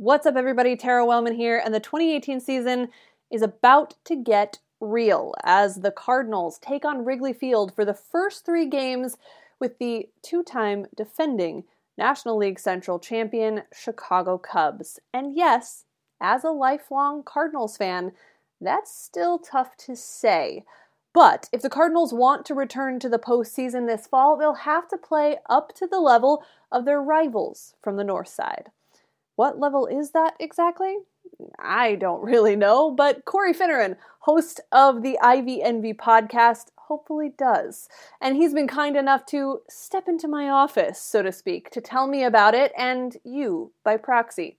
What's up, everybody? Tara Wellman here, and the 2018 season is about to get real as the Cardinals take on Wrigley Field for the first three games with the two time defending National League Central champion Chicago Cubs. And yes, as a lifelong Cardinals fan, that's still tough to say. But if the Cardinals want to return to the postseason this fall, they'll have to play up to the level of their rivals from the north side. What level is that exactly? I don't really know, but Corey Finneran, host of the Ivy Envy podcast, hopefully does. And he's been kind enough to step into my office, so to speak, to tell me about it and you by proxy.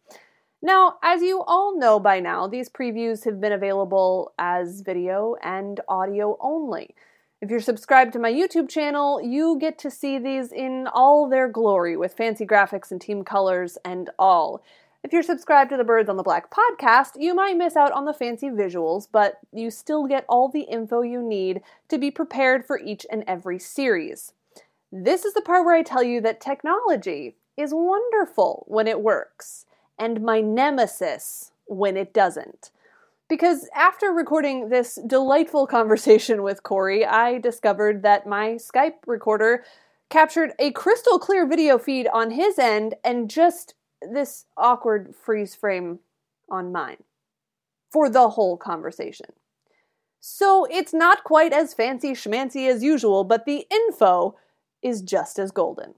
Now, as you all know by now, these previews have been available as video and audio only. If you're subscribed to my YouTube channel, you get to see these in all their glory with fancy graphics and team colors and all. If you're subscribed to the Birds on the Black podcast, you might miss out on the fancy visuals, but you still get all the info you need to be prepared for each and every series. This is the part where I tell you that technology is wonderful when it works, and my nemesis when it doesn't. Because after recording this delightful conversation with Corey, I discovered that my Skype recorder captured a crystal clear video feed on his end and just this awkward freeze frame on mine for the whole conversation. So it's not quite as fancy schmancy as usual, but the info is just as golden.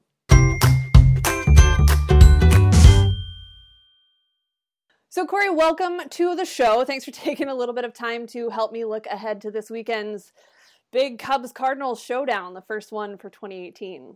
So, Corey, welcome to the show. Thanks for taking a little bit of time to help me look ahead to this weekend's big Cubs Cardinals showdown, the first one for 2018.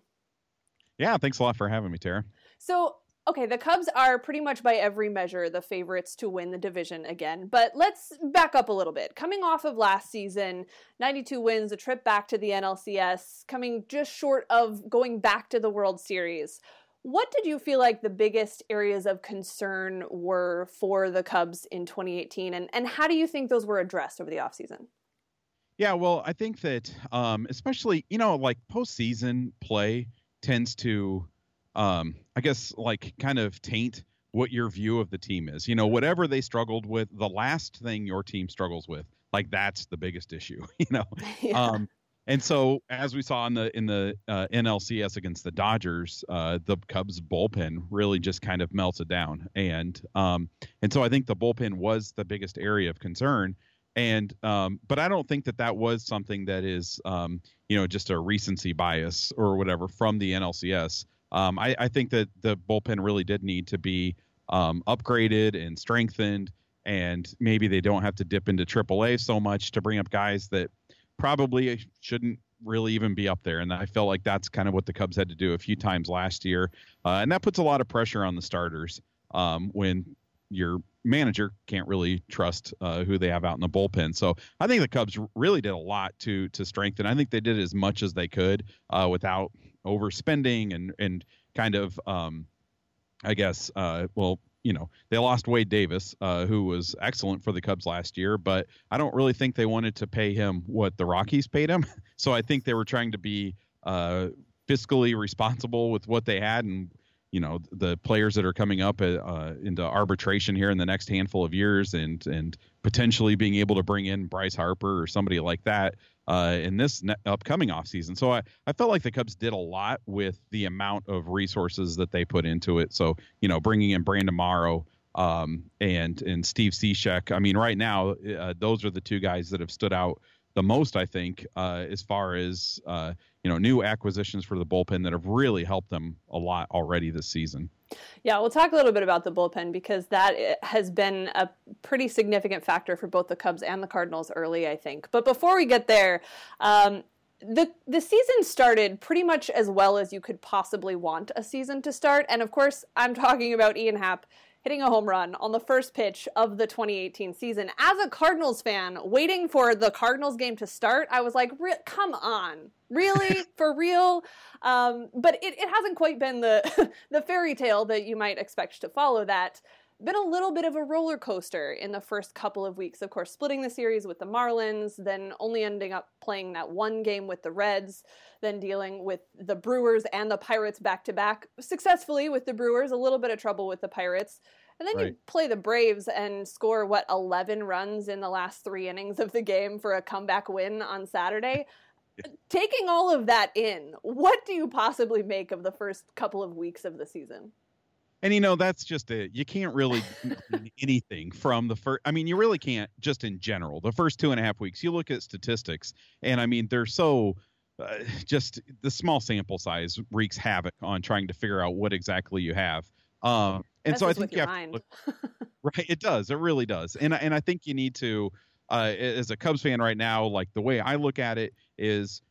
Yeah, thanks a lot for having me, Tara. So, okay, the Cubs are pretty much by every measure the favorites to win the division again. But let's back up a little bit. Coming off of last season, 92 wins, a trip back to the NLCS, coming just short of going back to the World Series. What did you feel like the biggest areas of concern were for the Cubs in 2018, and, and how do you think those were addressed over the offseason? Yeah, well, I think that um, especially, you know, like postseason play tends to, um, I guess, like kind of taint what your view of the team is. You know, whatever they struggled with, the last thing your team struggles with, like that's the biggest issue, you know. Yeah. Um, and so, as we saw in the in the uh, NLCS against the Dodgers, uh, the Cubs bullpen really just kind of melted down, and um, and so I think the bullpen was the biggest area of concern. And um, but I don't think that that was something that is um, you know just a recency bias or whatever from the NLCS. Um, I, I think that the bullpen really did need to be um, upgraded and strengthened, and maybe they don't have to dip into AAA so much to bring up guys that probably shouldn't really even be up there. And I felt like that's kind of what the Cubs had to do a few times last year. Uh, and that puts a lot of pressure on the starters um, when your manager can't really trust uh, who they have out in the bullpen. So I think the Cubs really did a lot to to strengthen. I think they did as much as they could uh, without overspending and and kind of um, I guess uh, well you know they lost Wade Davis, uh, who was excellent for the Cubs last year, but I don't really think they wanted to pay him what the Rockies paid him. So I think they were trying to be uh, fiscally responsible with what they had, and you know the players that are coming up uh, into arbitration here in the next handful of years, and and potentially being able to bring in Bryce Harper or somebody like that uh, in this ne- upcoming offseason. So I, I felt like the Cubs did a lot with the amount of resources that they put into it. So, you know, bringing in Brandon Morrow um, and, and Steve Cishek. I mean, right now, uh, those are the two guys that have stood out the most, I think, uh, as far as, uh, you know, new acquisitions for the bullpen that have really helped them a lot already this season. Yeah, we'll talk a little bit about the bullpen because that has been a pretty significant factor for both the Cubs and the Cardinals early, I think. But before we get there, um, the the season started pretty much as well as you could possibly want a season to start, and of course, I'm talking about Ian Happ hitting a home run on the first pitch of the 2018 season. As a Cardinals fan, waiting for the Cardinals game to start, I was like, come on, really, for real? Um, but it, it hasn't quite been the the fairy tale that you might expect to follow that been a little bit of a roller coaster in the first couple of weeks. Of course, splitting the series with the Marlins, then only ending up playing that one game with the Reds, then dealing with the Brewers and the Pirates back to back successfully with the Brewers, a little bit of trouble with the Pirates. And then Right. you play the Braves and score what 11 runs in the last 3 innings of the game for a comeback win on Saturday. Taking all of that in, what do you possibly make of the first couple of weeks of the season? And you know that's just it. You can't really anything from the first. I mean, you really can't just in general. The first two and a half weeks, you look at statistics, and I mean they're so uh, just the small sample size wreaks havoc on trying to figure out what exactly you have. Um, and so I think you have look- right. It does. It really does. And I- and I think you need to, uh, as a Cubs fan right now, like the way I look at it is,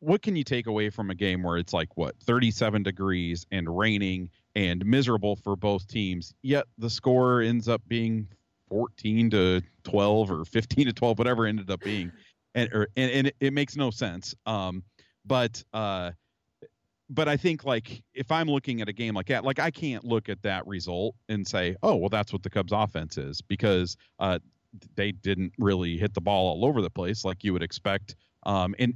what can you take away from a game where it's like what 37 degrees and raining and miserable for both teams, yet the score ends up being 14 to 12 or 15 to 12, whatever ended up being, and or, and, and it, it makes no sense. Um, but uh, but I think like if I'm looking at a game like that, like I can't look at that result and say, oh well, that's what the Cubs offense is because uh, they didn't really hit the ball all over the place like you would expect. Um, and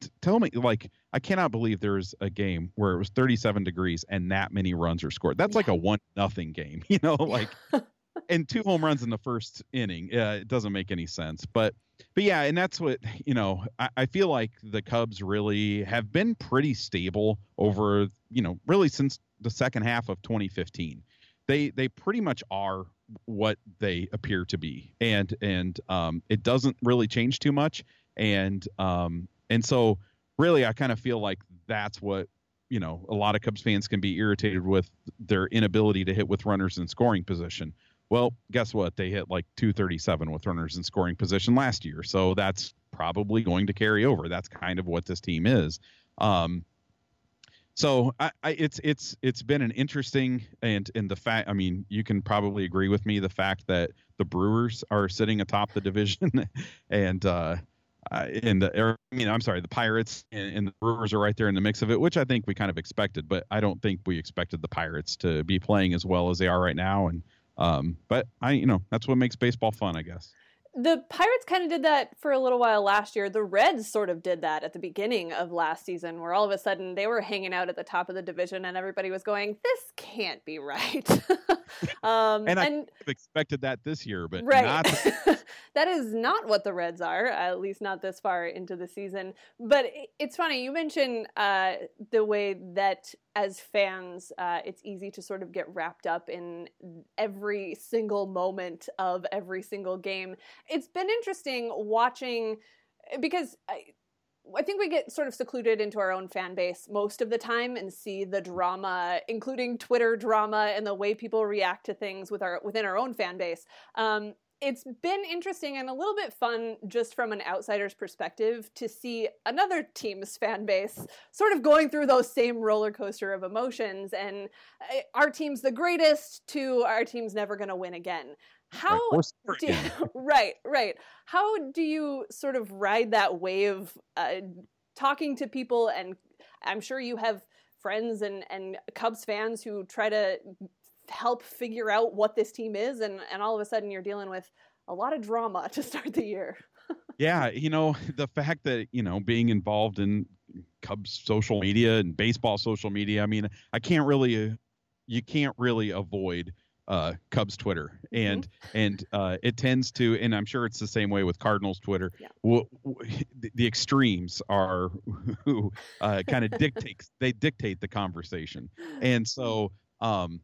t- tell me, like I cannot believe there's a game where it was 37 degrees and that many runs are scored. That's like a one nothing game, you know, like and two home runs in the first inning. Yeah, it doesn't make any sense. But but yeah, and that's what you know. I, I feel like the Cubs really have been pretty stable over you know really since the second half of 2015. They they pretty much are what they appear to be, and and um, it doesn't really change too much. And um, and so really, I kind of feel like that's what you know a lot of Cubs fans can be irritated with their inability to hit with runners in scoring position. Well, guess what? They hit like 237 with runners in scoring position last year. So that's probably going to carry over. That's kind of what this team is. Um, so I, I, it's it's it's been an interesting and and the fact I mean you can probably agree with me the fact that the Brewers are sitting atop the division and uh uh, and the or, I mean I'm sorry the Pirates and, and the Brewers are right there in the mix of it which I think we kind of expected but I don't think we expected the Pirates to be playing as well as they are right now. And um but I you know that's what makes baseball fun I guess The Pirates kind of did that for a little while last year. The Reds sort of did that at the beginning of last season, where all of a sudden they were hanging out at the top of the division and everybody was going, This can't be right. um, And I- expected that this year but right. not that is not what the Reds are, at least not this far into the season. But it's funny, you mentioned uh, the way that as fans, uh, it's easy to sort of get wrapped up in every single moment of every single game. It's been interesting watching because. I, I think we get sort of secluded into our own fan base most of the time and see the drama, including Twitter drama and the way people react to things with our within our own fan base. Um, it's been interesting and a little bit fun just from an outsider's perspective to see another team's fan base sort of going through those same roller coaster of emotions and uh, our team's the greatest to our team's never going to win again. How Right, do, again. right, right. How do you sort of ride that wave, uh, talking to people, and I'm sure you have friends and and Cubs fans who try to help figure out what this team is, and and all of a sudden you're dealing with a lot of drama to start the year. yeah, you know, the fact that, you know, being involved in Cubs social media and baseball social media, I mean, I can't really, uh, you can't really avoid uh, Cubs Twitter, and and uh, it tends to, and I'm sure it's the same way with Cardinals Twitter. Yeah. W- w- the, the extremes are who uh, kind of dictates they dictate the conversation, and so um,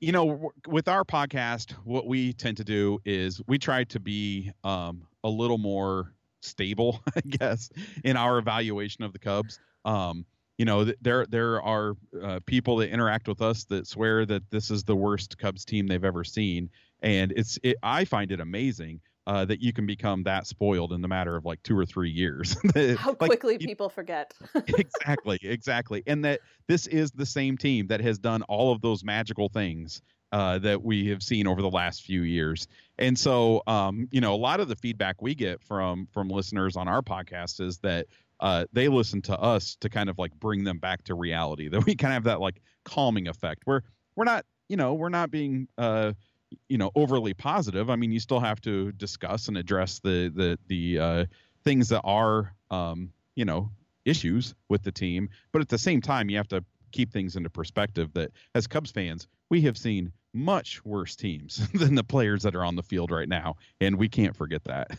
you know, w- with our podcast, what we tend to do is we try to be um, a little more stable, I guess, in our evaluation of the Cubs. Um, you know, th- there there are uh, people that interact with us that swear that this is the worst Cubs team they've ever seen, and it's it, I find it amazing. Uh, that you can become that spoiled in the matter of like two or three years. How Like, quickly you- people forget. exactly, exactly. And that this is the same team that has done all of those magical things uh, that we have seen over the last few years. And so, um, you know, a lot of the feedback we get from from listeners on our podcast is that uh, they listen to us to kind of like bring them back to reality. That we kind of have that like calming effect where we're not, you know, we're not being uh, you know overly positive. I mean, you still have to discuss and address the the the uh, things that are um, you know issues with the team, but at the same time, you have to keep things into perspective. That as Cubs fans, we have seen much worse teams than the players that are on the field right now, and we can't forget that.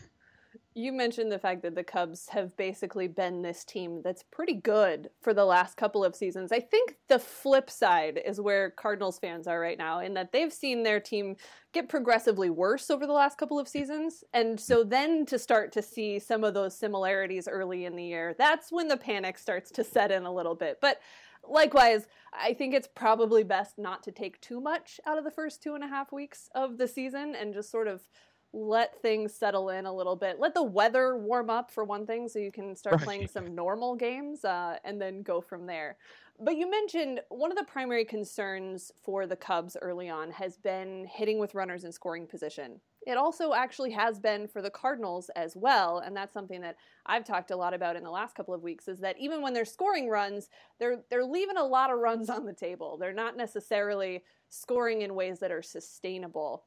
You mentioned the fact that the Cubs have basically been this team that's pretty good for the last couple of seasons. I think the flip side is where Cardinals fans are right now, in that they've seen their team get progressively worse over the last couple of seasons. And so then to start to see some of those similarities early in the year, that's when the panic starts to set in a little bit. But likewise, I think it's probably best not to take too much out of the first two and a half weeks of the season and just sort of let things settle in a little bit. Let the weather warm up for one thing, so you can start right. playing some normal games, uh, and then go from there. But you mentioned one of the primary concerns for the Cubs early on has been hitting with runners in scoring position. It also actually has been for the Cardinals as well, and that's something that I've talked a lot about in the last couple of weeks. Is that even when they're scoring runs, they're they're leaving a lot of runs on the table. They're not necessarily scoring in ways that are sustainable.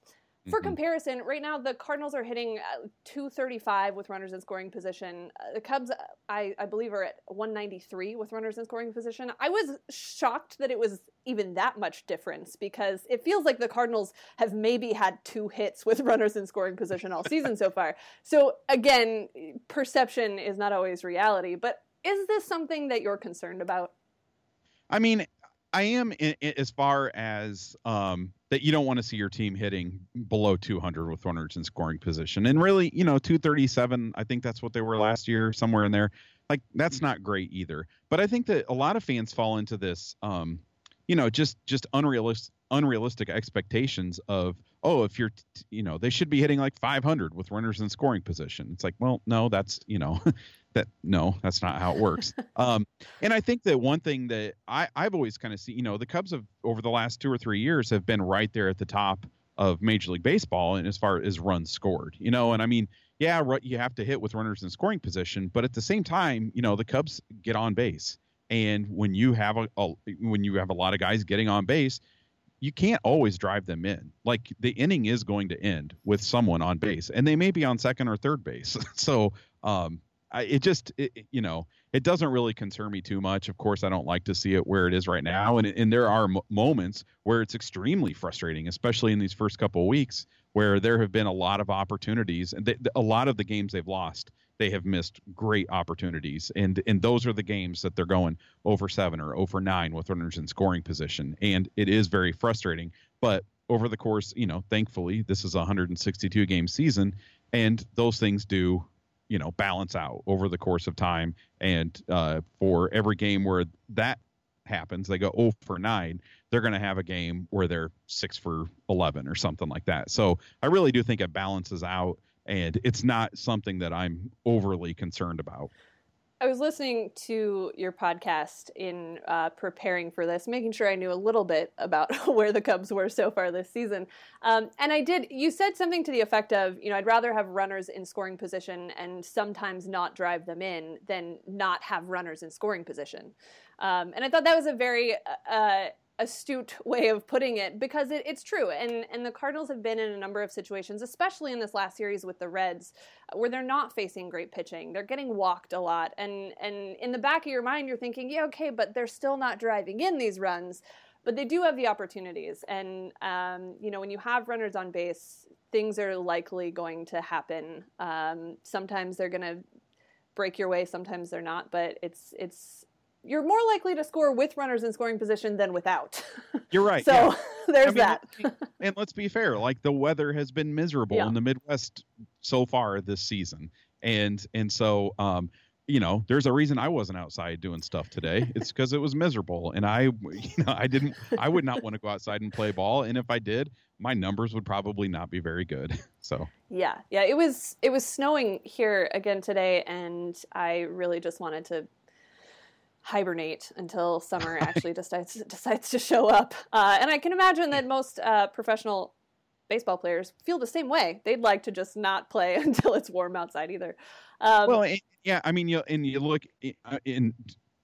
For mm-hmm. comparison, right now the Cardinals are hitting uh, 235 with runners in scoring position. Uh, the Cubs, I, I, believe, are at 193 with runners in scoring position. I was shocked that it was even that much difference because it feels like the Cardinals have maybe had two hits with runners in scoring position all season so far. So again, perception is not always reality. But is this something that you're concerned about? I mean, I am in, in, as far as um, that you don't want to see your team hitting below 200 with runners in scoring position. And really, you know, 237, I think that's what they were last year, somewhere in there. Like that's not great either. But I think that a lot of fans fall into this, um, you know, just just unrealistic unrealistic expectations of oh if you're you know they should be hitting like 500 with runners in scoring position it's like well no that's you know that no that's not how it works um and i think that one thing that i i've always kind of seen you know the cubs have over the last two or three years have been right there at the top of major league baseball and as far as runs scored you know and i mean yeah you have to hit with runners in scoring position but at the same time you know the cubs get on base and when you have a, a when you have a lot of guys getting on base you can't always drive them in. Like the inning is going to end with someone on base, and they may be on second or third base. so um, I, it just it, you know it doesn't really concern me too much. Of course, I don't like to see it where it is right now, and and there are m- moments where it's extremely frustrating, especially in these first couple of weeks where there have been a lot of opportunities and they, a lot of the games they've lost they have missed great opportunities. And and those are the games that they're going over seven or over nine with runners in scoring position. And it is very frustrating. But over the course, you know, thankfully, this is a 162 game season, and those things do, you know, balance out over the course of time. And uh, for every game where that happens, they go 0 for 9, they're going to have a game where they're 6 for 11 or something like that. So I really do think it balances out and it's not something that I'm overly concerned about. I was listening to your podcast in uh, preparing for this, making sure I knew a little bit about where the Cubs were so far this season. Um, and I did, you said something to the effect of, you know, I'd rather have runners in scoring position and sometimes not drive them in than not have runners in scoring position. Um, and I thought that was a very uh, astute way of putting it because it, it's true. And and the cardinals have been in a number of situations especially in this last series with the reds where they're not facing great pitching. They're getting walked a lot. And and in the back of your mind you're thinking yeah okay but they're still not driving in these runs. But they do have the opportunities. And um, you know when you have runners on base things are likely going to happen. Um, sometimes they're going to break your way sometimes they're not. But it's it's you're more likely to score with runners in scoring position than without. You're right. so yeah. there's I mean, that. and let's be fair, like the weather has been miserable yeah. in the Midwest so far this season. And and so um you know, there's a reason I wasn't outside doing stuff today. It's because it was miserable, and I, you know, I didn't, I would not want to go outside and play ball. And if I did, my numbers would probably not be very good. So yeah, yeah, it was, it was snowing here again today, and I really just wanted to hibernate until summer actually decides decides to show up. Uh, and I can imagine that most uh, professional baseball players feel the same way. They'd like to just not play until it's warm outside either. Um, well, yeah, I mean, you and you look uh, in,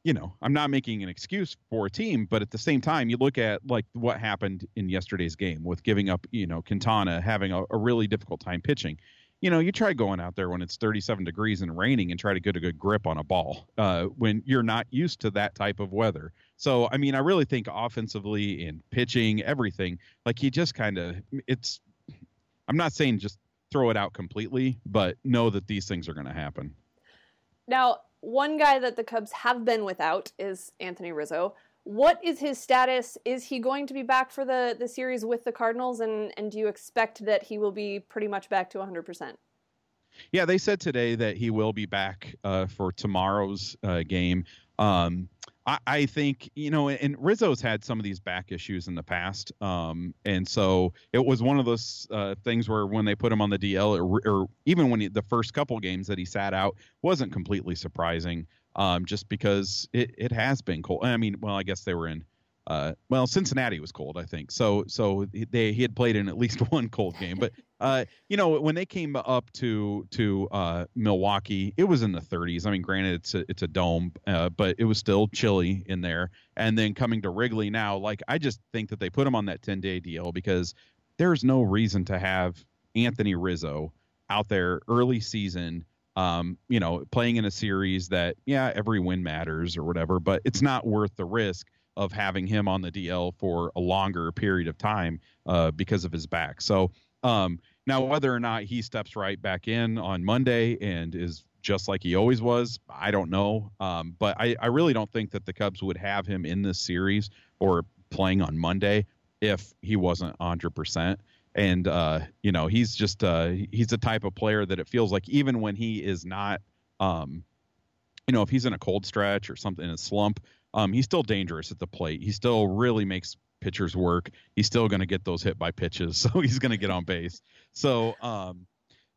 you know, I'm not making an excuse for a team, but at the same time, you look at like what happened in yesterday's game with giving up, you know, Quintana having a, a really difficult time pitching you know, you try going out there when it's 37 degrees and raining and try to get a good grip on a ball uh, when you're not used to that type of weather. So, I mean, I really think offensively and pitching, everything, like he just kind of, it's, I'm not saying just throw it out completely, but know that these things are going to happen. Now, one guy that the Cubs have been without is Anthony Rizzo. What is his status? Is he going to be back for the, the series with the Cardinals? And, and do you expect that he will be pretty much back to 100%? Yeah, they said today that he will be back uh, for tomorrow's uh, game. Um, I, I, think you know, and Rizzo's had some of these back issues in the past, um, and so it was one of those uh, things where when they put him on the DL, or, or even when he, the first couple games that he sat out, wasn't completely surprising um, just because it, it has been cold. I mean, well, I guess they were in. Uh, well, Cincinnati was cold, I think. So, so they he had played in at least one cold game. But uh, you know, when they came up to to uh, Milwaukee, it was in the 30s. I mean, granted, it's a, it's a dome, uh, but it was still chilly in there. And then coming to Wrigley now, like I just think that they put him on that 10 day deal because there's no reason to have Anthony Rizzo out there early season um, you know, playing in a series that, yeah, every win matters or whatever, but it's not worth the risk of having him on the DL for a longer period of time uh, because of his back. So um, now, whether or not he steps right back in on Monday and is just like he always was, I don't know. Um, but I, I really don't think that the Cubs would have him in this series or playing on Monday if he wasn't 100% and uh, you know he's just uh, he's the type of player that it feels like even when he is not, um, you know, if he's in a cold stretch or something in a slump, um, he's still dangerous at the plate. He still really makes pitchers work. He's still going to get those hit by pitches, so he's going to get on base. So, um,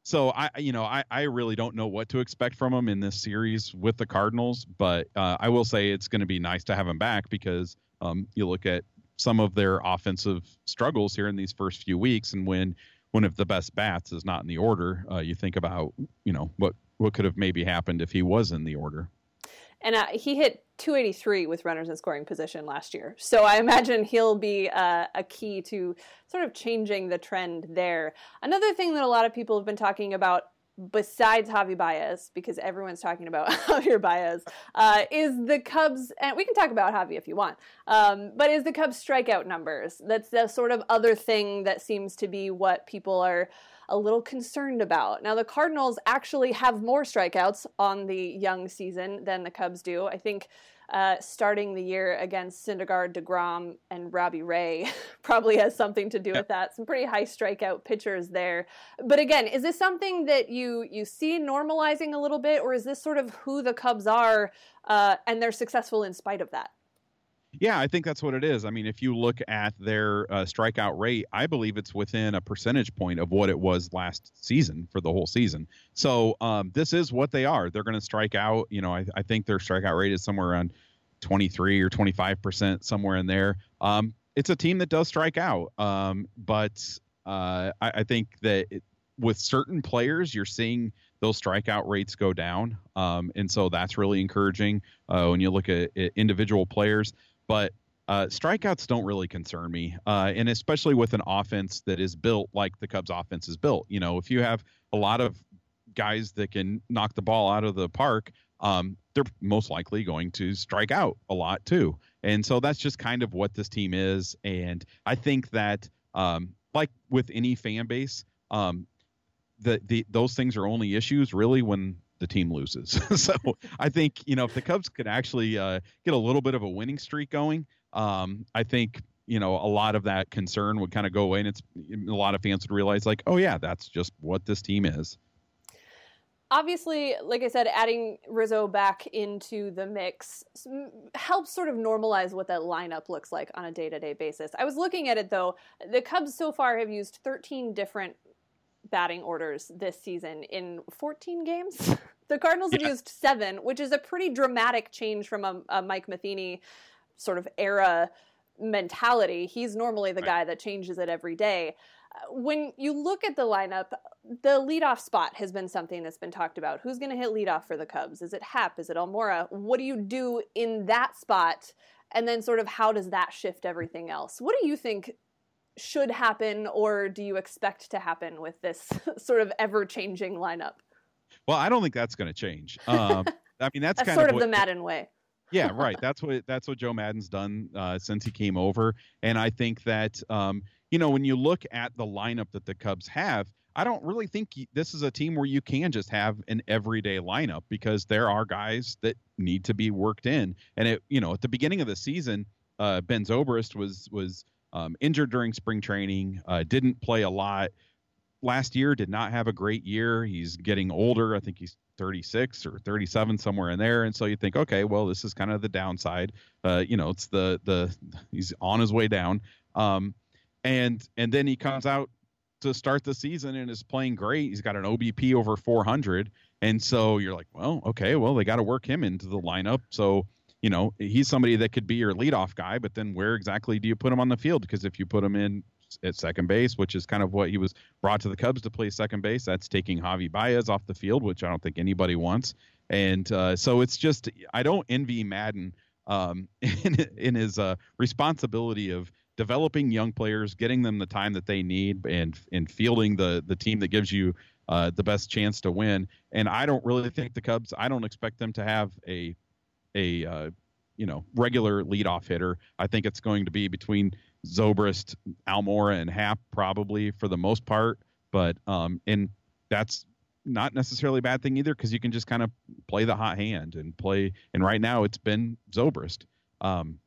so I, you know, I, I really don't know what to expect from him in this series with the Cardinals, but uh, I will say it's going to be nice to have him back because um, you look at some of their offensive struggles here in these first few weeks. And when one of the best bats is not in the order, uh, you think about you know what what could have maybe happened if he was in the order. And uh, he hit 283 with runners in scoring position last year. So I imagine he'll be uh, a key to sort of changing the trend there. Another thing that a lot of people have been talking about besides Javi Baez, because everyone's talking about Javier Baez, uh, is the Cubs, and we can talk about Javi if you want, um, but is the Cubs strikeout numbers. That's the sort of other thing that seems to be what people are a little concerned about. Now, the Cardinals actually have more strikeouts on the young season than the Cubs do. I think uh, starting the year against Syndergaard, DeGrom, and Robbie Ray probably has something to do yep. with that. Some pretty high strikeout pitchers there. But again, is this something that you you see normalizing a little bit, or is this sort of who the Cubs are, uh, and they're successful in spite of that? Yeah, I think that's what it is. I mean, if you look at their uh, strikeout rate, I believe it's within a percentage point of what it was last season for the whole season. So um, this is what they are. They're going to strike out. You know, I, I, think their strikeout rate is somewhere around 23 or 25 percent, somewhere in there. Um, it's a team that does strike out, um, but uh, I, I, think that it, with certain players, you're seeing those strikeout rates go down, um, and so that's really encouraging uh, when you look at, at individual players but uh, strikeouts don't really concern me, uh, and especially with an offense that is built like the Cubs' offense is built. You know, if you have a lot of guys that can knock the ball out of the park, um, they're most likely going to strike out a lot too. And so that's just kind of what this team is. And I think that, um, like with any fan base, um, the, the those things are only issues really when the team loses. so I think you know if the Cubs could actually uh, get a little bit of a winning streak going, um, I think you know a lot of that concern would kind of go away, and it's a lot of fans would realize like, oh yeah, that's just what this team is. Obviously, like I said, adding Rizzo back into the mix helps sort of normalize what that lineup looks like on a day to day basis. I was looking at it though. The Cubs so far have used 13 different batting orders this season in 14 games. the Cardinals yeah. have used seven, which is a pretty dramatic change from a, a Mike Matheny sort of era mentality. He's normally the right. guy that changes it every day. When you look at the lineup, the leadoff spot has been something that's been talked about. Who's going to hit leadoff for the Cubs? Is it Happ? Is it Almora? What do you do in that spot? And then, sort of, how does that shift everything else? What do you think should happen or do you expect to happen with this sort of ever changing lineup? Well, I don't think that's going to change. Um, I mean, that's, that's kind sort of, of the Maddon way. yeah, right. That's what that's what Joe Maddon's done uh, since he came over, and I think that um, you know when you look at the lineup that the Cubs have, I don't really think this is a team where you can just have an everyday lineup because there are guys that need to be worked in, and it you know at the beginning of the season, uh, Ben Zobrist was was um, injured during spring training, uh, didn't play a lot last year did not have a great year. He's getting older. I think he's 36 or 37 somewhere in there. And so you think okay well this is kind of the downside. Uh, you know it's the the he's on his way down. Um, and and then he comes out to start the season and is playing great. He's got an obp over 400 and so you're like well okay well they got to work him into the lineup. So you know he's somebody that could be your leadoff guy but then where exactly do you put him on the field because if you put him in at second base, which is kind of what he was brought to the Cubs to play second base. That's taking Javi Baez off the field, which I don't think anybody wants. And uh, so it's just I don't envy Maddon um, in, in his uh, responsibility of developing young players, getting them the time that they need, and and fielding the the team that gives you uh, the best chance to win. And I don't really think the Cubs. I don't expect them to have a a uh, you know regular leadoff hitter. I think it's going to be between Zobrist, Almora, and Happ probably for the most part. But um, and that's not necessarily a bad thing either because you can just kind of play the hot hand and play. And right now it's been Zobrist. Um,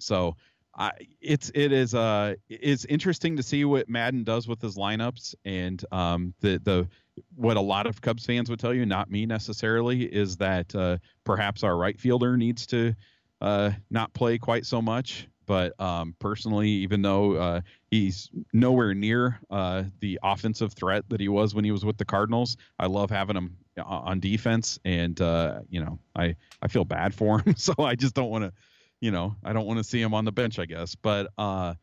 so I, it's it is uh it's interesting to see what Maddon does with his lineups and um the the what a lot of Cubs fans would tell you, not me necessarily, is that uh, perhaps our right fielder needs to uh, not play quite so much. But um, personally, even though uh, he's nowhere near uh, the offensive threat that he was when he was with the Cardinals, I love having him on defense, and uh, you know, I I feel bad for him, so I just don't want to, you know, I don't want to see him on the bench, I guess. But uh,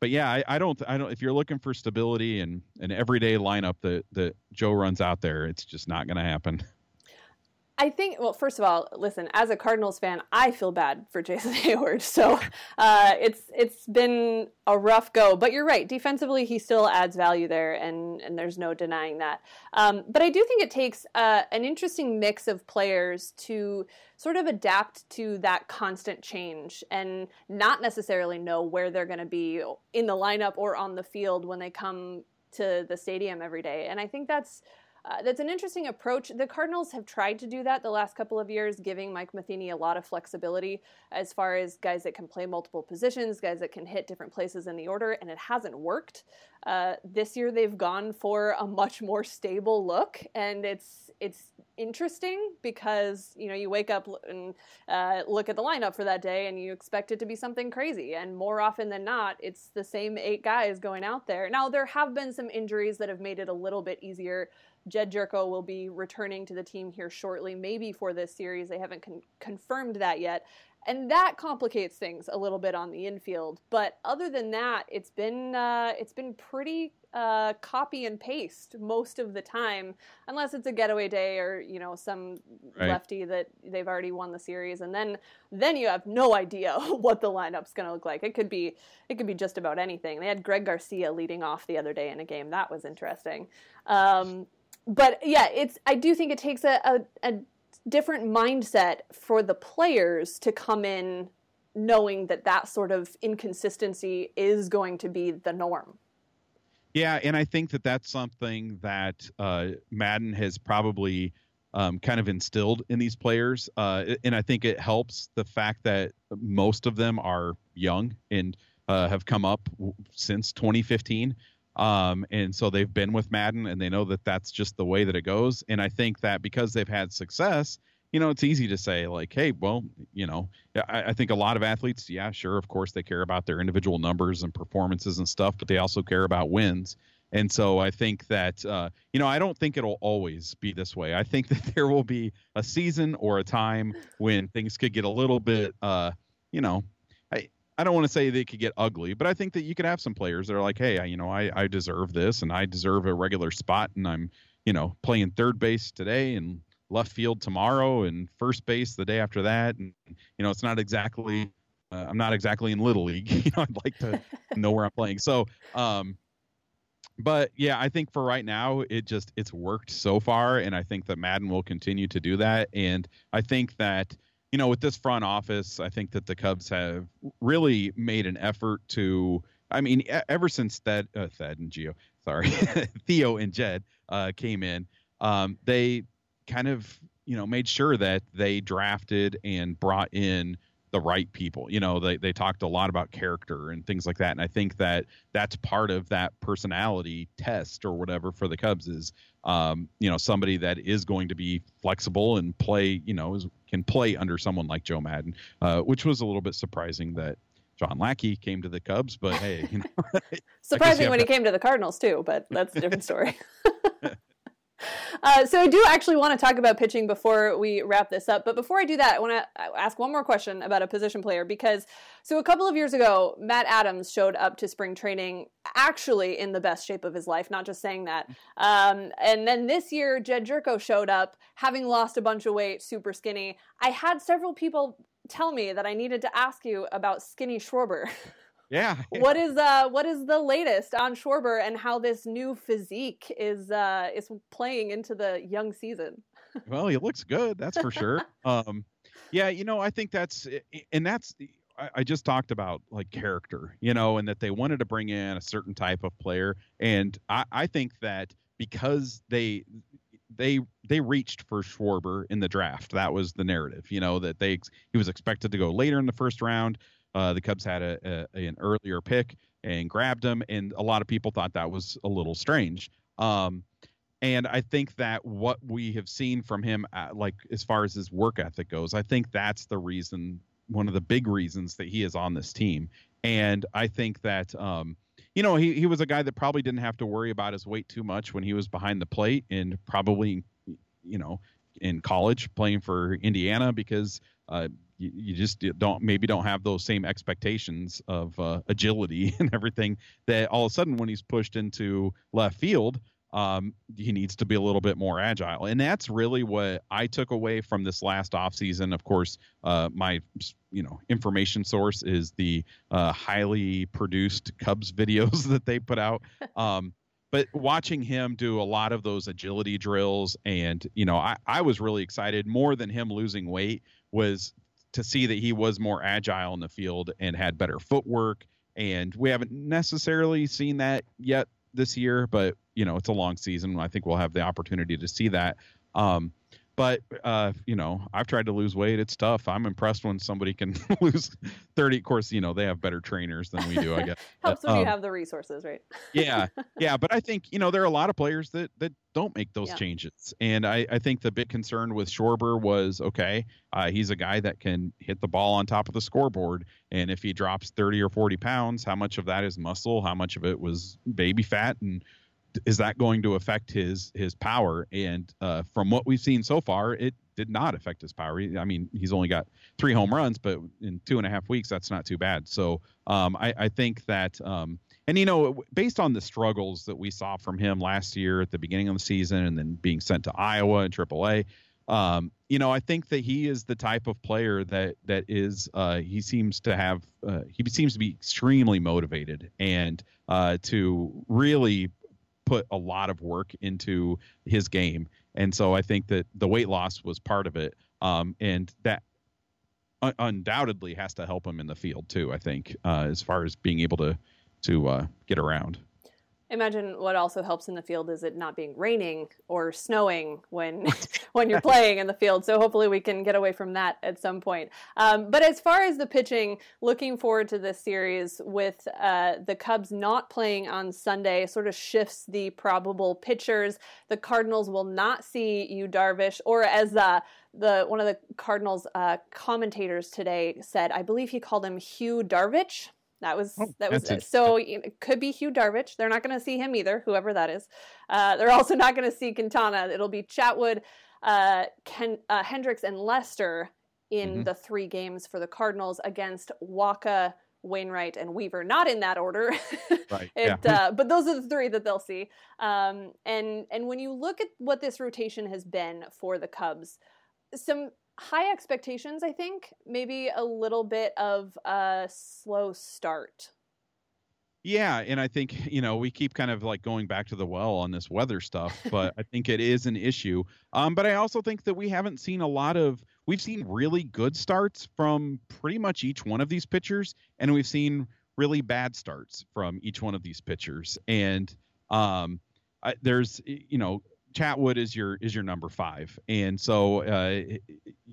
but yeah, I, I don't I don't if you're looking for stability and an everyday lineup that that Joe runs out there, it's just not going to happen. I think, well, first of all, listen, as a Cardinals fan, I feel bad for Jason Heyward. So uh, it's it's been a rough go. But you're right. Defensively, he still adds value there, and, and there's no denying that. Um, but I do think it takes uh, an interesting mix of players to sort of adapt to that constant change and not necessarily know where they're going to be in the lineup or on the field when they come to the stadium every day. And I think that's uh, that's an interesting approach. The Cardinals have tried to do that the last couple of years, giving Mike Matheny a lot of flexibility as far as guys that can play multiple positions, guys that can hit different places in the order, and it hasn't worked. Uh, this year they've gone for a much more stable look, and it's it's interesting because you know you wake up and uh, look at the lineup for that day, and you expect it to be something crazy, and more often than not, it's the same eight guys going out there. Now there have been some injuries that have made it a little bit easier Jedd Gyorko will be returning to the team here shortly, maybe for this series. They haven't con- confirmed that yet. And that complicates things a little bit on the infield. But other than that, it's been uh, it's been pretty uh, copy and paste most of the time, unless it's a getaway day or you know some right. lefty that they've already won the series, and then then you have no idea what the lineup's going to look like. It could be it could be just about anything. They had Greg Garcia leading off the other day in a game that was interesting. Um, but yeah, it's I do think it takes a, a, a different mindset for the players to come in knowing that that sort of inconsistency is going to be the norm. Yeah, and I think that that's something that uh, Maddon has probably um, kind of instilled in these players, uh, and I think it helps the fact that most of them are young and uh, have come up since 2015. Um, and so they've been with Maddon and they know that that's just the way that it goes. And I think that because they've had success, you know, it's easy to say like, Hey, well, you know, I, I think a lot of athletes, yeah, sure. Of course they care about their individual numbers and performances and stuff, but they also care about wins. And so I think that, uh, you know, I don't think it'll always be this way. I think that there will be a season or a time when things could get a little bit, uh, you know, I don't want to say they could get ugly, but I think that you could have some players that are like, hey, I, you know, I, I deserve this and I deserve a regular spot and I'm, you know, playing third base today and left field tomorrow and first base the day after that. And, you know, it's not exactly, uh, I'm not exactly in little league. you know, I'd like to know where I'm playing. So, um, but yeah, I think for right now, it just it's worked so far, and I think that Maddon will continue to do that. And I think that you know with this front office, I think that the Cubs have really made an effort to. I mean, ever since that uh, Thad and Geo, sorry, Theo and Jed uh, came in, um, they kind of you know made sure that they drafted and brought in the right people. You know, they they talked a lot about character and things like that, and I think that that's part of that personality test or whatever for the Cubs is, um, you know, somebody that is going to be flexible and play, you know, is, can play under someone like Joe Maddon, uh, which was a little bit surprising that. John Lackey came to the Cubs, but hey, you know, surprising when he came to the Cardinals too. But that's a different story. Uh, so I do actually want to talk about pitching before we wrap this up. But before I do that, I want to ask one more question about a position player because so a couple of years ago, Matt Adams showed up to spring training actually in the best shape of his life, not just saying that. Um, and then this year, Jedd Gyorko showed up having lost a bunch of weight, super skinny. I had several people tell me that I needed to ask you about Skinny Schwarber. Yeah. What is uh what is the latest on Schwarber and how this new physique is uh is playing into the young season? well, he looks good, that's for sure. um yeah, you know, I think that's and that's I, I just talked about like character, you know, and that they wanted to bring in a certain type of player. And I, I think that because they they they reached for Schwarber in the draft. That was the narrative, you know, that they he was expected to go later in the first round. Uh, the Cubs had a, a, an earlier pick and grabbed him, and a lot of people thought that was a little strange. Um, and I think that what we have seen from him, uh, like as far as his work ethic goes, I think that's the reason, one of the big reasons that he is on this team. And I think that, um, you know, he, he was a guy that probably didn't have to worry about his weight too much when he was behind the plate and probably, you know, in college playing for Indiana because uh, you, you, just don't maybe don't have those same expectations of uh, agility and everything that all of a sudden when he's pushed into left field um, he needs to be a little bit more agile. And that's really what i took away from this last offseason. Of course uh, my you know information source is the uh, highly produced cubs videos that they put out. Um, but watching him do a lot of those agility drills and you know I, I was really excited. More than him losing weight was to see that he was more agile in the field and had better footwork. And we haven't necessarily seen that yet this year, but you know, it's a long season. I think we'll have the opportunity to see that. Um, but uh, you know, I've tried to lose weight. It's tough. I'm impressed when somebody can lose 30. Of course, you know they have better trainers than we do. I guess helps when um, you have the resources, right? yeah, yeah. But I think you know there are a lot of players that that don't make those yeah. changes, and I I think the big concern with Schwarber was okay, uh, he's a guy that can hit the ball on top of the scoreboard, and if he drops 30 or 40 pounds, how much of that is muscle? How much of it was baby fat? And is that going to affect his his power? And uh, from what we've seen so far, it did not affect his power. I mean, he's only got three home runs, but in two and a half weeks, that's not too bad. So um, I, I, think that, um, and you know, based on the struggles that we saw from him last year at the beginning of the season, and then being sent to Iowa and AAA, um, you know, I think that he is the type of player that that is. Uh, he seems to have. Uh, he seems to be extremely motivated and uh, to really put a lot of work into his game, and so I think that the weight loss was part of it, um, and that un- undoubtedly has to help him in the field too. I think uh, as far as being able to to uh, get around imagine what also helps in the field is it not being raining or snowing when when you're playing in the field. So hopefully we can get away from that at some point. Um, but as far as the pitching, looking forward to this series with uh, the Cubs not playing on Sunday, sort of shifts the probable pitchers. The Cardinals will not see Yu Darvish, or as uh, the one of the Cardinals uh, commentators today said, I believe he called him Hugh Darvish. That was oh, that was it. so it could be Hugh Darvish. They're not going to see him either, whoever that is. Uh, they're also not going to see Quintana. It'll be Chatwood, uh, Ken, uh, Hendricks, and Lester in mm-hmm. the three games for the Cardinals against Wacha, Wainwright, and Weaver. Not in that order, right? it, yeah. Uh, but those are the three that they'll see. Um, and and when you look at what this rotation has been for the Cubs, some high expectations, I think. Maybe a little bit of a slow start. Yeah, and I think you know we keep kind of like going back to the well on this weather stuff, but I think it is an issue. Um, but I also think that we haven't seen a lot of. We've seen really good starts from pretty much each one of these pitchers, and we've seen really bad starts from each one of these pitchers. And um, I, there's you know Chatwood is your is your number five, and so uh,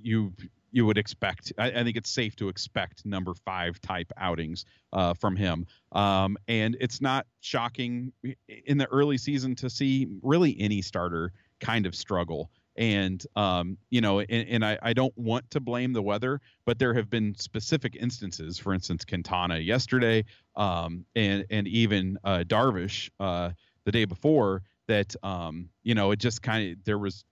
you you would expect. I, I, think it's safe to expect number five type outings uh, from him. Um, and it's not shocking in the early season to see really any starter kind of struggle. And um, you know, and, and I, I, don't want to blame the weather, but there have been specific instances. For instance, Quintana yesterday, um, and and even uh, Darvish uh, the day before. That um, you know, it just kind of there was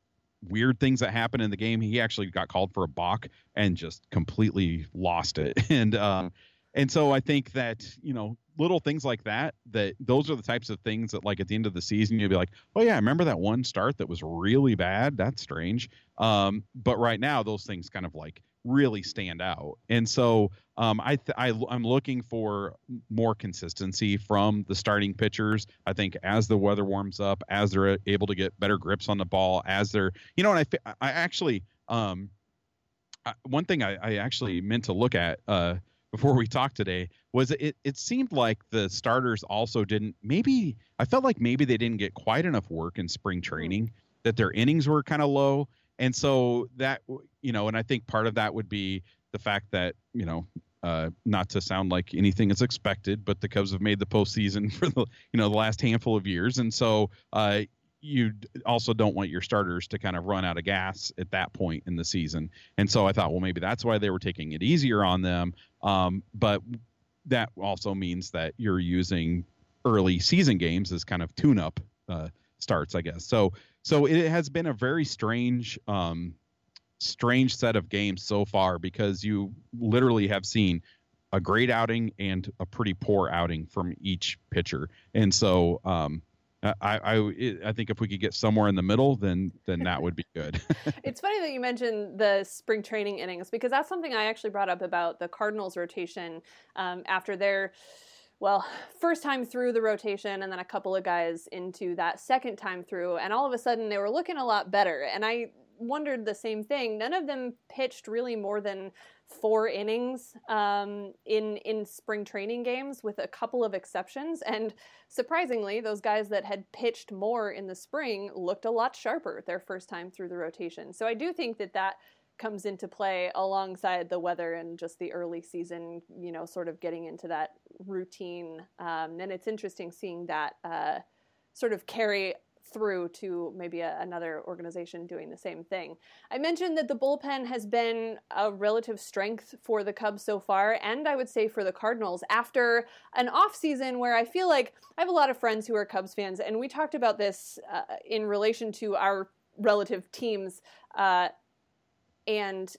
weird things that happened in the game. He actually got called for a balk and just completely lost it. And um, and so I think that you know little things like that that those are the types of things that like at the end of the season you'll be like, oh yeah, I remember that one start that was really bad. That's strange. Um, but right now those things kind of like really stand out. And so um, I, th- I I'm looking for more consistency from the starting pitchers. I think as the weather warms up, as they're able to get better grips on the ball, as they're you know, and I I actually um, I, one thing I, I actually meant to look at uh, before we talked today was it it seemed like the starters also didn't maybe I felt like maybe they didn't get quite enough work in spring hmm. training that their innings were kind of low and so that you know, and I think part of that would be the fact that you know, uh, not to sound like anything is expected, but the Cubs have made the postseason for the you know the last handful of years, and so uh, you also don't want your starters to kind of run out of gas at that point in the season. And so I thought, well, maybe that's why they were taking it easier on them. Um, but that also means that you're using early season games as kind of tune-up uh, starts, I guess. So so it has been a very strange um, strange set of games so far because you literally have seen a great outing and a pretty poor outing from each pitcher and so um, I, I I think if we could get somewhere in the middle, then then that would be good. it's funny that you mentioned the spring training innings because that's something I actually brought up about the Cardinals rotation um, after their well, first time through the rotation and then a couple of guys into that second time through, and all of a sudden they were looking a lot better. And I wondered the same thing. None of them pitched really more than four innings um, in in spring training games, with a couple of exceptions. And surprisingly, those guys that had pitched more in the spring looked a lot sharper their first time through the rotation. So I do think that that comes into play alongside the weather and just the early season, you know, sort of getting into that routine. Um, and it's interesting seeing that uh, sort of carry through to maybe a, another organization doing the same thing. I mentioned that the bullpen has been a relative strength for the Cubs so far, and I would say for the Cardinals after an off season where I feel like I have a lot of friends who are Cubs fans, and we talked about this uh, in relation to our relative teams. Uh, and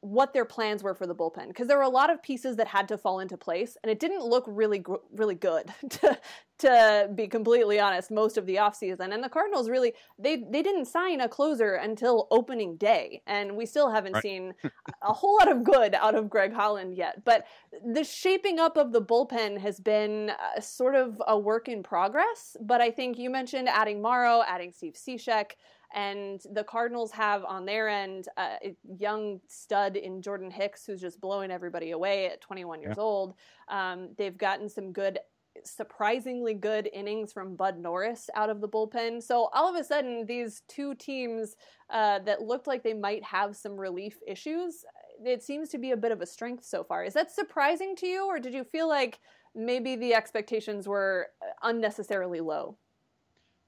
what their plans were for the bullpen because there were a lot of pieces that had to fall into place and it didn't look really really good to to be completely honest most of the offseason and the Cardinals really they they didn't sign a closer until opening day and we still haven't right. seen a whole lot of good out of Greg Holland yet but the shaping up of the bullpen has been uh, sort of a work in progress but I think you mentioned adding Morrow adding Steve Cishek and the Cardinals have on their end uh, a young stud in Jordan Hicks, who's just blowing everybody away at 21 years yeah. old. Um, they've gotten some good, surprisingly good innings from Bud Norris out of the bullpen. So all of a sudden, these two teams uh, that looked like they might have some relief issues, it seems to be a bit of a strength so far. Is that surprising to you, or did you feel like maybe the expectations were unnecessarily low?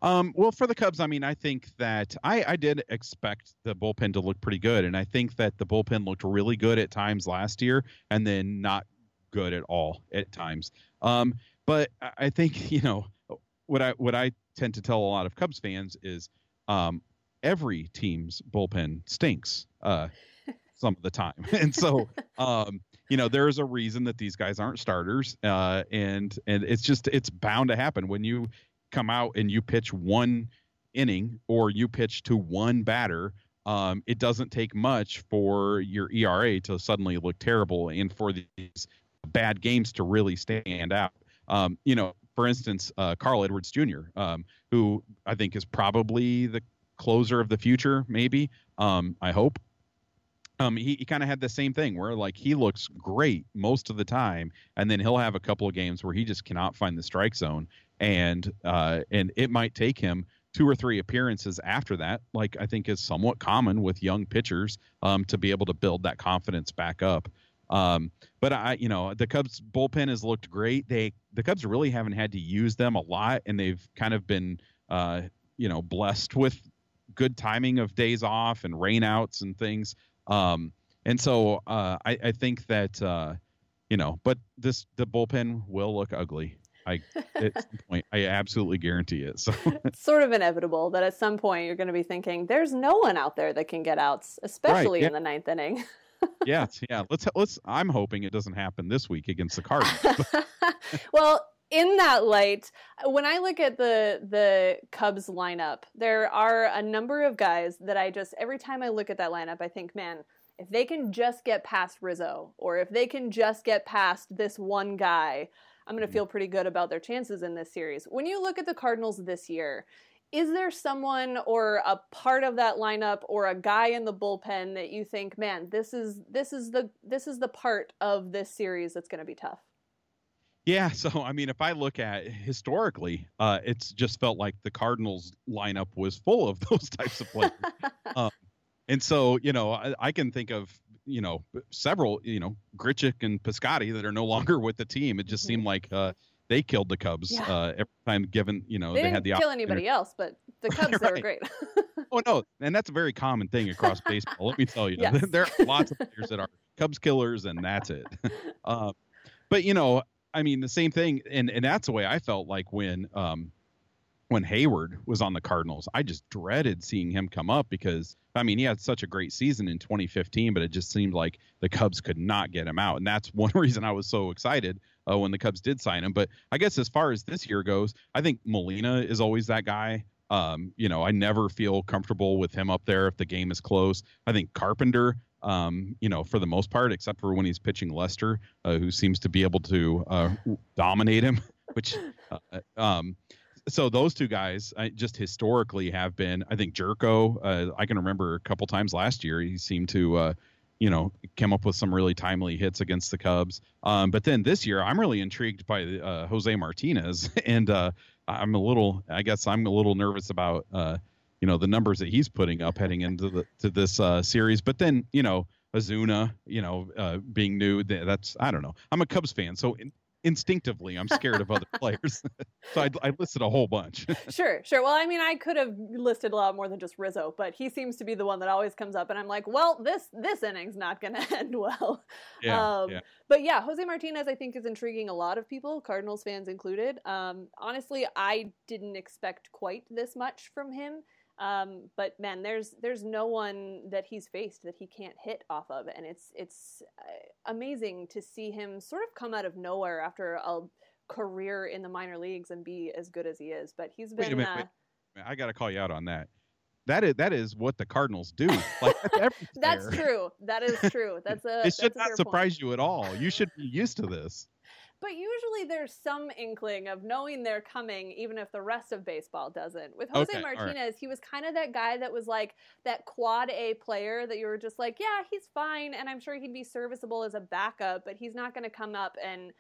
Um, well, for the Cubs, I mean, I think that I, I did expect the bullpen to look pretty good, and I think that the bullpen looked really good at times last year, and then not good at all at times. Um, but I think you know what I what I tend to tell a lot of Cubs fans is um, every team's bullpen stinks uh, some of the time, and so um, you know there is a reason that these guys aren't starters, uh, and and it's just it's bound to happen when you come out and you pitch one inning or you pitch to one batter, um, it doesn't take much for your ERA to suddenly look terrible and for these bad games to really stand out. Um, you know, for instance, uh, Carl Edwards Jr., um, who I think is probably the closer of the future, maybe. Um, I hope. Um, he, he kind of had the same thing where like he looks great most of the time, and then he'll have a couple of games where he just cannot find the strike zone, and uh, and it might take him two or three appearances after that, like I think is somewhat common with young pitchers, um, to be able to build that confidence back up. Um, but I, you know, the Cubs bullpen has looked great. They, the Cubs really haven't had to use them a lot, and they've kind of been, uh, you know, blessed with good timing of days off and rainouts and things. Um, and so uh, I, I think that, uh, you know, but this the bullpen will look ugly. I at some point I absolutely guarantee it. So it's sort of inevitable that at some point you're going to be thinking, "There's no one out there that can get outs, especially right, yeah. in the ninth inning." yeah, yeah. Let's let's. I'm hoping it doesn't happen this week against the Cardinals. well, in that light, when I look at the the Cubs lineup, there are a number of guys that I just every time I look at that lineup, I think, man, if they can just get past Rizzo, or if they can just get past this one guy, I'm going to mm. feel pretty good about their chances in this series. When you look at the Cardinals this year, is there someone or a part of that lineup or a guy in the bullpen that you think, man, this is this is the this is the part of this series that's going to be tough? Yeah, so I mean, if I look at historically, uh, it's just felt like the Cardinals lineup was full of those types of players, um, and so you know, I, I, can think of you know several you know Grichuk and Piscotty that are no longer with the team. It just mm-hmm. seemed like uh, they killed the Cubs yeah. uh, every time given you know they, they had the kill anybody else, but the Cubs right. they were great. oh no, and that's a very common thing across baseball. Let me tell you, yes. there are lots of players that are Cubs killers, and that's it. Uh, but you know, I mean, the same thing, and and that's the way I felt like when um, when Heyward was on the Cardinals. I just dreaded seeing him come up because I mean he had such a great season in 2015, but it just seemed like the Cubs could not get him out, and that's one reason I was so excited uh, when the Cubs did sign him. But I guess as far as this year goes, I think Molina is always that guy. Um, you know, I never feel comfortable with him up there if the game is close. I think Carpenter, um, you know, for the most part, except for when he's pitching Lester, uh, who seems to be able to uh, dominate him, which, uh, um, so those two guys I, just historically have been. I think Gyorko. Uh, I can remember a couple times last year he seemed to, uh, you know, come up with some really timely hits against the Cubs. Um, but then this year, I'm really intrigued by uh, Jose Martinez, and uh, I'm a little. I guess I'm a little nervous about, uh, you know, the numbers that he's putting up heading into the to this uh, series. But then, you know. Ozuna, you know, being new, that's I don't know. I'm a Cubs fan, so in, instinctively I'm scared of other players. so I, I, listed a whole bunch. sure, sure. Well, I mean, I could have listed a lot more than just Rizzo, but he seems to be the one that always comes up, and I'm like, well, this this inning's not going to end well. Yeah, um, yeah. But yeah, Jose Martinez, I think, is intriguing a lot of people, Cardinals fans included. Um, honestly, I didn't expect quite this much from him. Um, but man, there's there's no one that he's faced that he can't hit off of, and it's it's uh, amazing to see him sort of come out of nowhere after a career in the minor leagues and be as good as he is. But he's been. Wait a minute, uh, wait a minute. I got to call you out on that. That is that is what the Cardinals do. Like that's, that's true. That is true. That's a. it should not surprise point. you at all. You should be used to this. But usually there's some inkling of knowing they're coming, even if the rest of baseball doesn't. With Jose okay, Martinez, right. he was kind of that guy that was like that quad A player that you were just like, yeah, he's fine. And I'm sure he'd be serviceable as a backup, but he's not going to come up and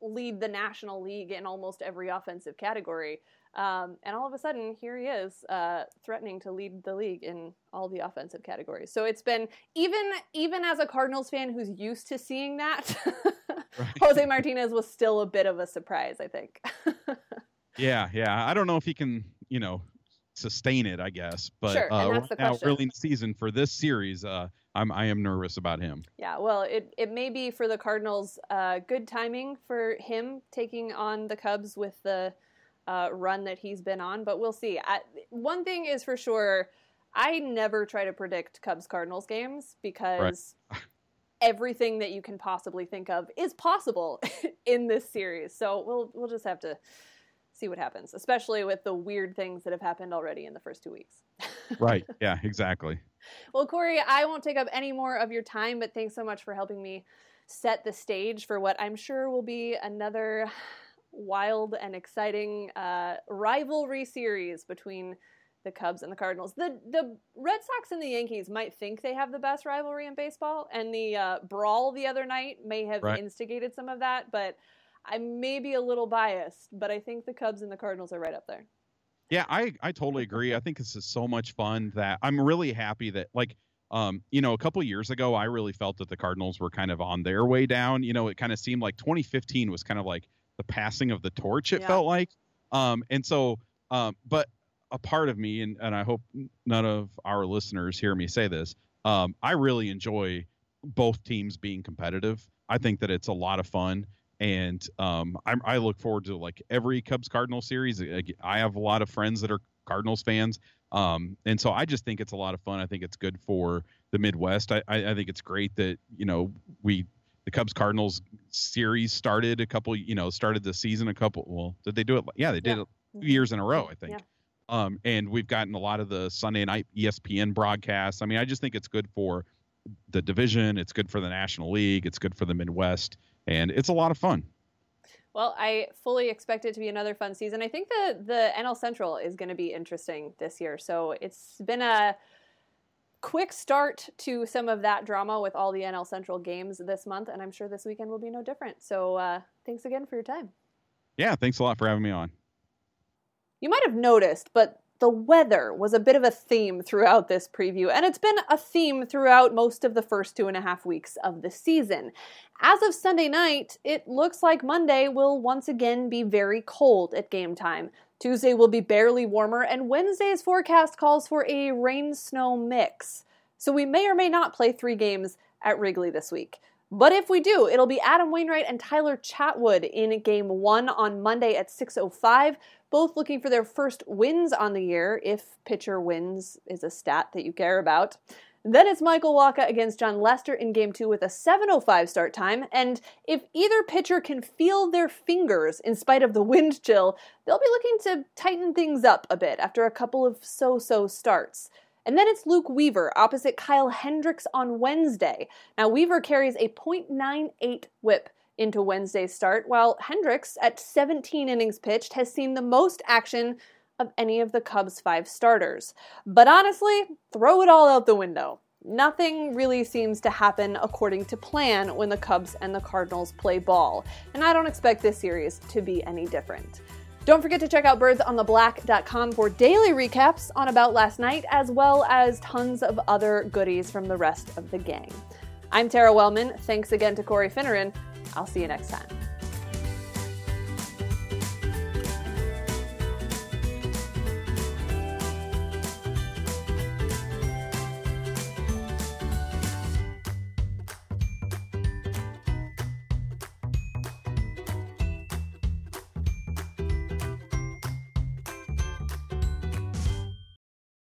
lead the National League in almost every offensive category. Um, and all of a sudden, here he is, uh, threatening to lead the league in all the offensive categories. So it's been even even as a Cardinals fan who's used to seeing that, right. Jose Martinez was still a bit of a surprise, I think. yeah, yeah. I don't know if he can, you know, sustain it. I guess, but sure, uh, right now, early in the season for this series, uh, I'm I am nervous about him. Yeah, well, it it may be for the Cardinals uh, good timing for him taking on the Cubs with the uh, run that he's been on, but we'll see. I, one thing is for sure, I never try to predict Cubs Cardinals games because right. everything that you can possibly think of is possible in this series. So we'll we'll just have to see what happens, especially with the weird things that have happened already in the first two weeks. right. Yeah. Exactly. Well, Corey, I won't take up any more of your time, but thanks so much for helping me set the stage for what I'm sure will be another wild and exciting uh, rivalry series between the Cubs and the Cardinals. The the Red Sox and the Yankees might think they have the best rivalry in baseball, and the uh, brawl the other night may have right. instigated some of that. But I may be a little biased, but I think the Cubs and the Cardinals are right up there. Yeah, I I totally agree. I think this is so much fun that I'm really happy that like um, you know, a couple years ago, I really felt that the Cardinals were kind of on their way down. You know, it kind of seemed like 2015 was kind of like the passing of the torch. It yeah. felt like, um, and so, um, but a part of me, and and I hope none of our listeners hear me say this. Um, I really enjoy both teams being competitive. I think that it's a lot of fun, and um, I, I look forward to like every Cubs Cardinal series. I have a lot of friends that are Cardinals fans. Um, and so I just think it's a lot of fun. I think it's good for the Midwest. I, I, I think it's great that, you know, we, the Cubs Cardinals series started a couple, you know, started the season a couple, well, did they do it? Yeah, they did yeah. it two years in a row, I think. Yeah. Um, and we've gotten a lot of the Sunday night ESPN broadcasts. I mean, I just think it's good for the division. It's good for the National League. It's good for the Midwest. And it's a lot of fun. Well, I fully expect it to be another fun season. I think the the NL Central is going to be interesting this year. So it's been a quick start to some of that drama with all the NL Central games this month, and I'm sure this weekend will be no different. So uh, thanks again for your time. Yeah, thanks a lot for having me on. You might have noticed, but the weather was a bit of a theme throughout this preview, and it's been a theme throughout most of the first two and a half weeks of the season. As of Sunday night, it looks like Monday will once again be very cold at game time. Tuesday will be barely warmer, and Wednesday's forecast calls for a rain snow mix. So we may or may not play three games at Wrigley this week. But if we do, it'll be Adam Wainwright and Tyler Chatwood in game one on Monday at 6.05, both looking for their first wins on the year, if pitcher wins is a stat that you care about. Then it's Michael Wacha against Jon Lester in game two with a 7.05 start time. And if either pitcher can feel their fingers in spite of the wind chill, they'll be looking to tighten things up a bit after a couple of so so starts. And then it's Luke Weaver opposite Kyle Hendricks on Wednesday. Now, Weaver carries a .98 whip into Wednesday's start, while Hendricks, at 17 innings pitched, has seen the most action of any of the Cubs' five starters. But honestly, throw it all out the window. Nothing really seems to happen according to plan when the Cubs and the Cardinals play ball, and I don't expect this series to be any different. Don't forget to check out birdsontheblack.com for daily recaps on About Last Night, as well as tons of other goodies from the rest of the gang. I'm Tara Wellman. Thanks again to Corey Finneran. I'll see you next time.